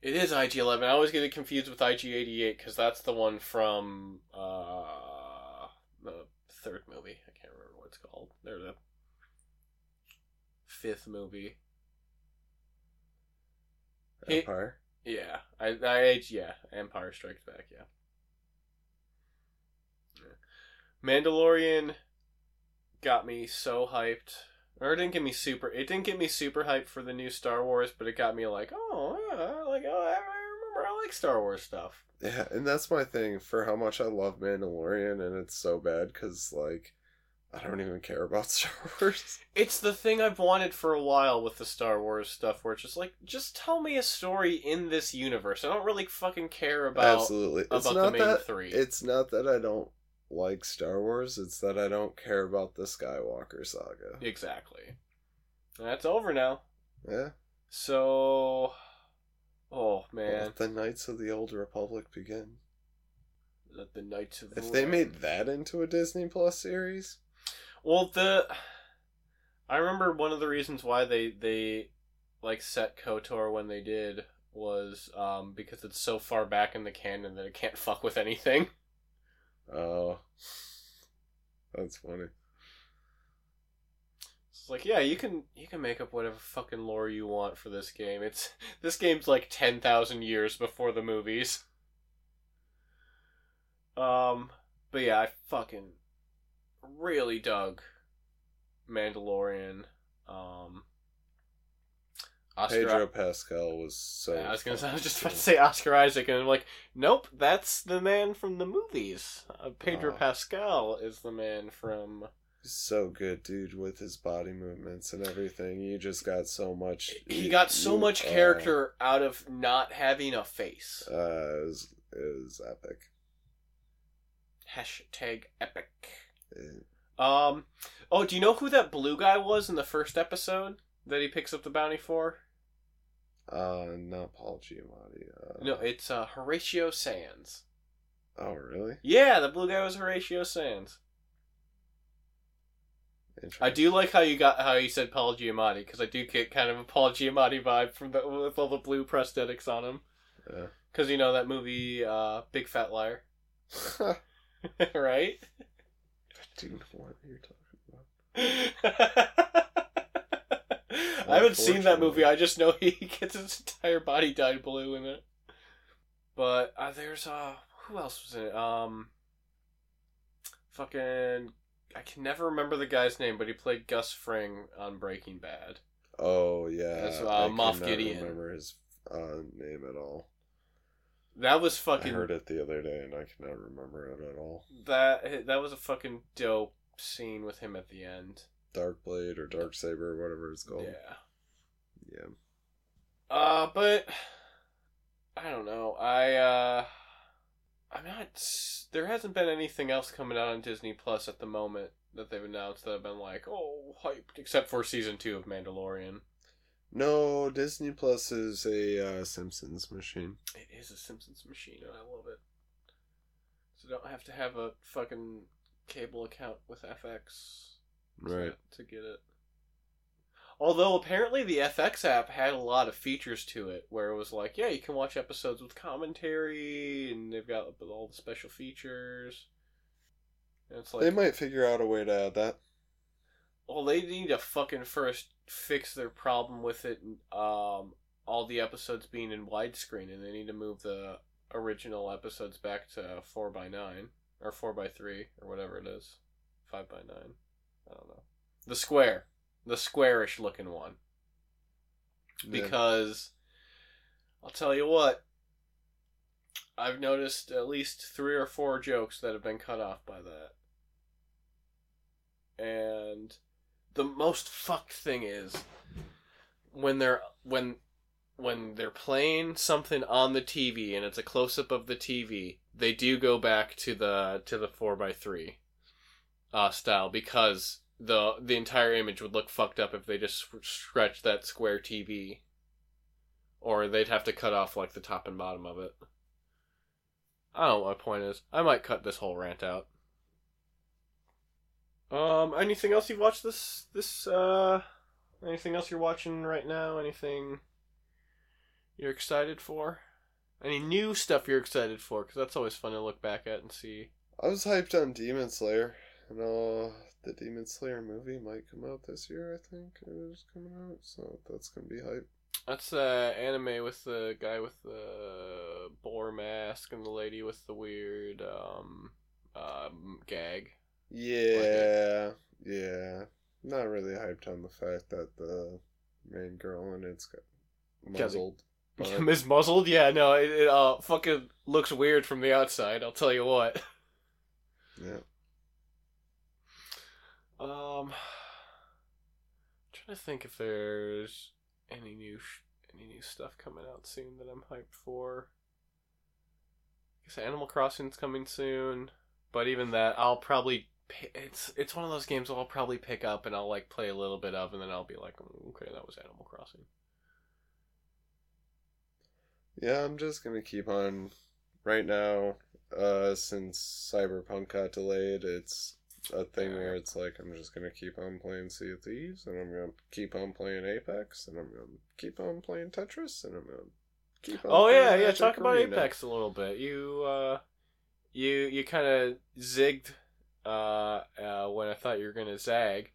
It is IG Eleven. I always get it confused with IG eighty eight because that's the one from uh the third movie. I can't remember what it's called. There's a fifth movie. He- Empire. Yeah, I, I, yeah, Empire Strikes Back. Yeah. Yeah. Mandalorian got me so hyped, or it didn't get me super. It didn't get me super hyped for the new Star Wars, but it got me like, oh, yeah, like oh, I remember I like Star Wars stuff. Yeah, and that's my thing for how much I love Mandalorian, and it's so bad because like I don't even care about Star Wars. It's the thing I've wanted for a while with the Star Wars stuff, where it's just like, just tell me a story in this universe. I don't really fucking care about Absolutely, it's about the main that. three. It's not that I don't like Star Wars. It's that I don't care about the Skywalker saga. exactly. That's over now. Yeah, So, oh man, let the Knights of the Old Republic begin. let the Knights of the If they made that into a Disney Plus series, well, the I remember one of the reasons why they they like set Kotor when they did was um because it's so far back in the canon that it can't fuck with anything. Oh, that's funny. It's like, yeah, you can you can make up whatever fucking lore you want for this game. It's this game's like ten thousand years before the movies. Um, but yeah, I fucking really dug Mandalorian. Um, Oscar. Pedro Pascal was so. Yeah, I was gonna say, I was just about to say Oscar Isaac, and I'm like, nope, that's the man from the movies. Uh, Pedro Oh. Pascal is the man from. So good, dude, with his body movements and everything. You just got so much. He got so much uh, character out of not having a face. Uh, it was, it was epic. Hashtag epic. It- Um. Oh, do you know who that blue guy was in the first episode that he picks up the bounty for? uh, not Paul Giamatti. Uh, No, it's uh, Horatio Sanz. Oh, really? Yeah, the blue guy was Horatio Sanz. I do like how you got how you said Paul Giamatti because I do get kind of a Paul Giamatti vibe from the with all the blue prosthetics on him. Yeah. Because you know that movie, uh, Big Fat Liar, right? I do know what you're talking about. I haven't seen that movie. I just know he gets his entire body dyed blue in it. But uh, there's uh, who else was in it? Um, fucking, I can never remember the guy's name, but he played Gus Fring on Breaking Bad. Oh yeah, That's, uh, I Moff Gideon. Remember his uh, name at all? That was fucking. I heard it the other day and I cannot remember it at all. that. That was a fucking dope scene with him at the end. Dark Blade or Dark Saber, whatever it's called. Yeah. Yeah. Uh, but I don't know. I uh, I'm not. There hasn't been anything else coming out on Disney Plus at the moment that they've announced that I've been like, oh, hyped. Except for season two of Mandalorian. No, Disney Plus is a uh, Simpsons machine. It is a Simpsons machine, and I love it. So don't have to have a fucking cable account with FX Right. to get it. Although apparently the FX app had a lot of features to it, where it was like, yeah, you can watch episodes with commentary, and they've got all the special features. And it's like, they might figure out a way to add that. well, they need to fucking first fix their problem with it, um, all the episodes being in widescreen, and they need to move the original episodes back to four by nine or four by three or whatever it is, five by nine. I don't know. The square, the squarish looking one, because I'll tell you what. I've noticed at least three or four jokes that have been cut off by that. And the most fucked thing is when they're when when they're playing something on the TV and it's a close up of the TV, they do go back to the to the four by three uh, style because the the entire image would look fucked up if they just stretched that square TV, or they'd have to cut off like the top and bottom of it. I don't know what my point is. I might cut this whole rant out. Um, anything else you've watched this this uh anything else you're watching right now? Anything you're excited for? Any new stuff you're excited for? Because that's always fun to look back at and see. I was hyped on Demon Slayer. And uh, the Demon Slayer movie might come out this year. I think it is coming out, so that's gonna be hype. That's the anime with the guy with the boar mask and the lady with the weird um, um gag. Yeah, yeah. Not really hyped on the fact that the main girl in it's got muzzled. But Muzzled? Yeah, no, it, it uh fucking looks weird from the outside. I'll tell you what. yeah, Um, trying to think if there's any new sh- any new stuff coming out soon that I'm hyped for. I guess Animal Crossing's coming soon, but even that, I'll probably it's it's one of those games I'll probably pick up and I'll like play a little bit of, and then I'll be like, "Mm, okay, that was Animal Crossing. yeah. I'm just gonna keep on. Right now, uh, since Cyberpunk got delayed, it's a thing where it's like I'm just gonna keep on playing Sea of Thieves, and I'm gonna keep on playing Apex, and I'm gonna keep on playing Tetris, and I'm gonna keep on. Oh yeah, yeah. Talk about Arena. Apex a little bit. You uh, you you kind of zigged uh, uh when I thought you were gonna zag.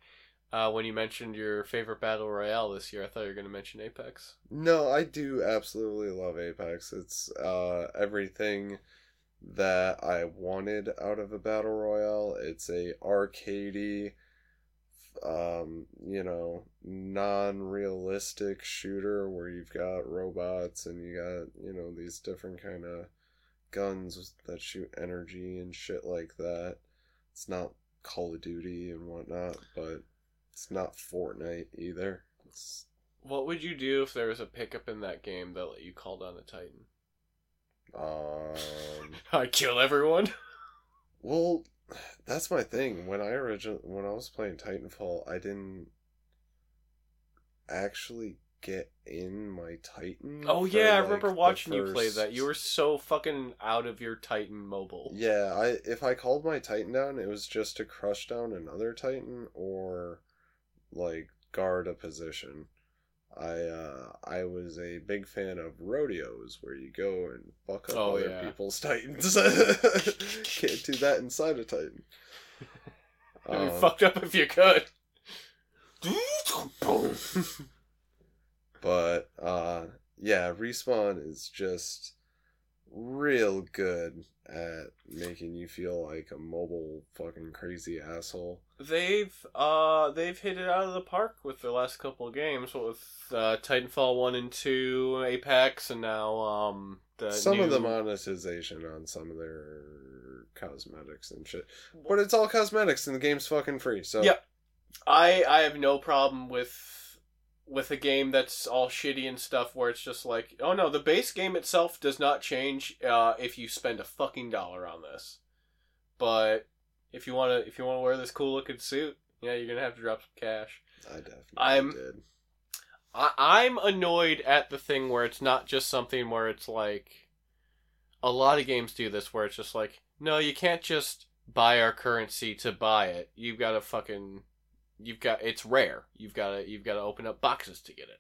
Uh, when you mentioned your favorite battle royale this year, I thought you were gonna mention Apex. No, I do absolutely love Apex. It's uh, everything that I wanted out of a battle royale. It's a arcadey, um, you know, non-realistic shooter where you've got robots and you got you know these different kind of guns that shoot energy and shit like that. It's not Call of Duty and whatnot, but it's not Fortnite either. It's What would you do if there was a pickup in that game that let you call down a Titan? Um. I kill everyone. Well, that's my thing. When I originally when I was playing Titanfall, I didn't actually get in my Titan. Oh yeah, I remember watching you play that. You were so fucking out of your Titan mobile. Yeah, I if I called my Titan down, it was just to crush down another Titan or like guard a position. I uh I was a big fan of rodeos where you go and fuck up Oh, other yeah. people's Titans. Can't do that inside a Titan. It'd be Um, fucked up if you could. but uh yeah respawn is just real good at making you feel like a mobile fucking crazy asshole They've uh they've hit it out of the park with their last couple of games with uh, Titanfall one and two, Apex, and now um the some of the monetization on some of their cosmetics and shit but it's all cosmetics and the game's fucking free so Yep. I I have no problem with with a game that's all shitty and stuff where it's just like, oh no, the base game itself does not change uh, if you spend a fucking dollar on this. But if you wanna if you wanna wear this cool looking suit, yeah, you're gonna have to drop some cash. i definitely I'm- did I, I'm annoyed at the thing where it's not just something where it's like a lot of games do this where it's just like no you can't just buy our currency to buy it you've got to fucking you've got it's rare you've got to you've got to open up boxes to get it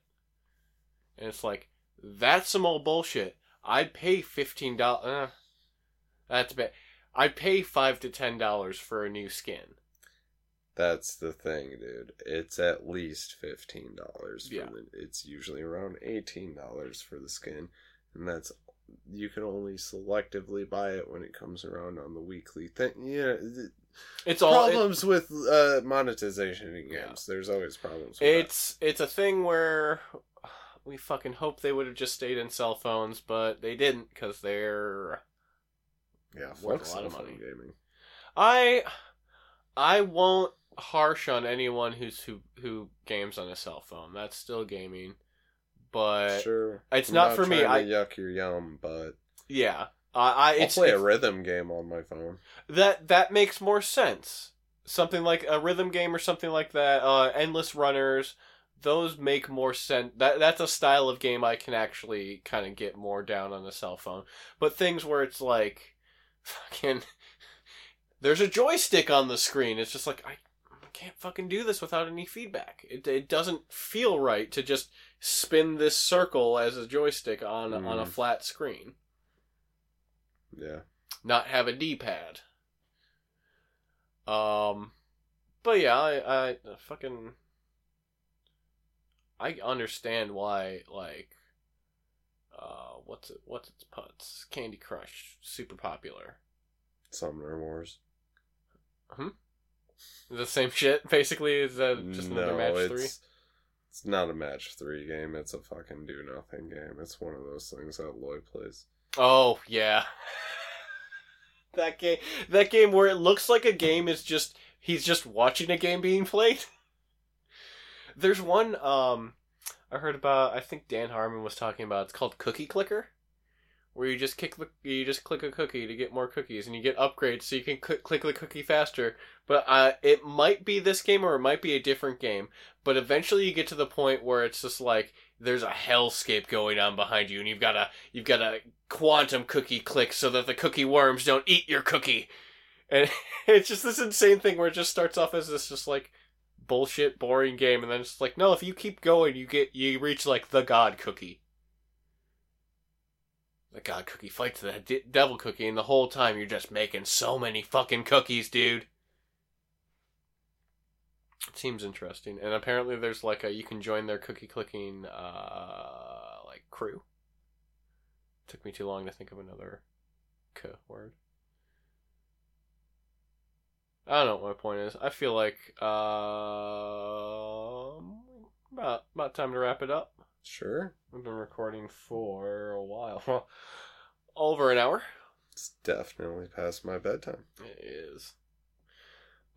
and it's like that's some old bullshit I'd pay fifteen dollars uh, that's bad I'd pay five to ten dollars for a new skin That's the thing, dude. It's at least fifteen dollars. Yeah. The, it's usually around eighteen dollars for the skin, and that's you can only selectively buy it when it comes around on the weekly thing. Yeah, it's all it- problems with uh, monetization in Yeah. games. There's always problems. With It's it's a thing where we fucking hope they would have just stayed in cell phones, but they didn't because they're. yeah, worth a lot of money. gaming. I I won't harsh on anyone who's who who games on a cell phone. That's still gaming, but sure, it's I'm not for me. I yuck your yum, but yeah. I, I I'll it's, play a rhythm game on my phone. that that makes more sense. Something like a rhythm game or something like that. Uh, endless runners. Those make more sense. That that's a style of game I can actually kind of get more down on a cell phone. But things where it's like, fucking, there's a joystick on the screen. It's just like I can't fucking do this without any feedback. It it doesn't feel right to just spin this circle as a joystick on on a Mm. flat screen Yeah, not have a D pad. Um, but yeah, I, I fucking, I understand why like, uh, what's it? What's its putts? Candy Crush, super popular. Summoner Wars. Hmm. The same shit, basically. Is that just another match it's, three? It's not a match three game. It's a fucking do nothing game. It's one of those things that Lloyd plays. Oh yeah. that game that game where it looks like a game is just he's just watching a game being played. There's one um I heard about I think Dan Harmon was talking about it's called Cookie Clicker. Where you just kick the you just click a cookie to get more cookies and you get upgrades so you can cl- click the cookie faster. But uh, it might be this game or it might be a different game. But eventually you get to the point where it's just like there's a hellscape going on behind you and you've got a you've got to quantum cookie click so that the cookie worms don't eat your cookie. And it's just this insane thing where it just starts off as this just like bullshit boring game and then it's like no if you keep going you get you reach like the god cookie. The god cookie fights the de- devil cookie and the whole time you're just making so many fucking cookies, dude. It seems interesting. And apparently there's like a you can join their cookie clicking uh like crew. Took me too long to think of another k word. I don't know what my point is. I feel like um about about time to wrap it up. Sure. We've been recording for a while. Well, over an hour. It's definitely past my bedtime. It is.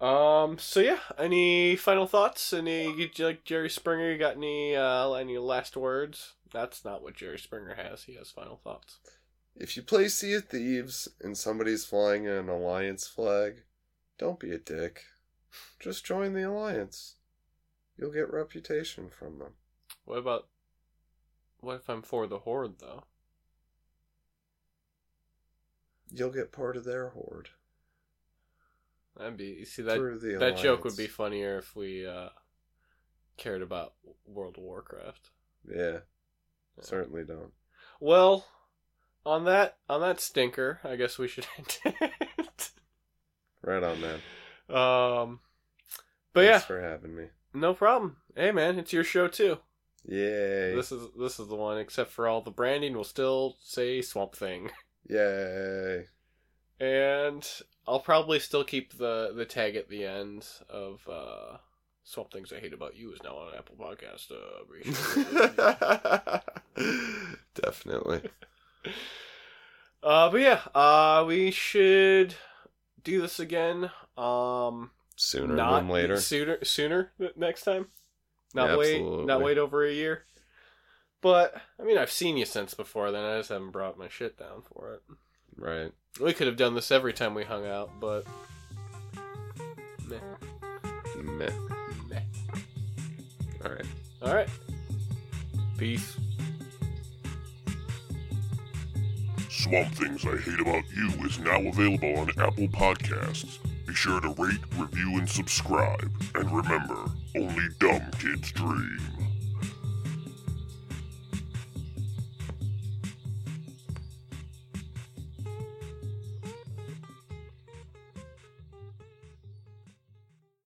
Um. So yeah. Any final thoughts? Any like Jerry Springer? You got any uh any last words? That's not what Jerry Springer has. He has final thoughts. If you play Sea of Thieves and somebody's flying an alliance flag, don't be a dick. Just join the alliance. You'll get reputation from them. What about? What if I'm for the horde though? You'll get part of their horde. That'd be. You see that that joke would be funnier if we uh cared about World of Warcraft. Yeah. Certainly don't. Well, on that on that stinker, I guess we should end it. Right on, man. Um, but Thanks yeah, for having me. no problem. Hey man, it's your show too. Yay. This is this is the one. Except for all the branding, we'll still say Swamp Thing, Yay. and I'll probably still keep the the tag at the end of uh, Swamp Things I Hate About You is now on Apple Podcast. Uh. Definitely. uh, but yeah, uh, we should do this again. Um, Sooner not than later. Sooner, sooner next time. Not wait, not wait over a year. But I mean, I've seen you since before then. I just haven't brought my shit down for it. Right. We could have done this every time we hung out, but meh, Meh. meh. All right. All right, peace. Swamp Things I Hate About You is now available on Apple Podcasts. Be sure to rate, review, and subscribe. And remember, only dumb kids dream.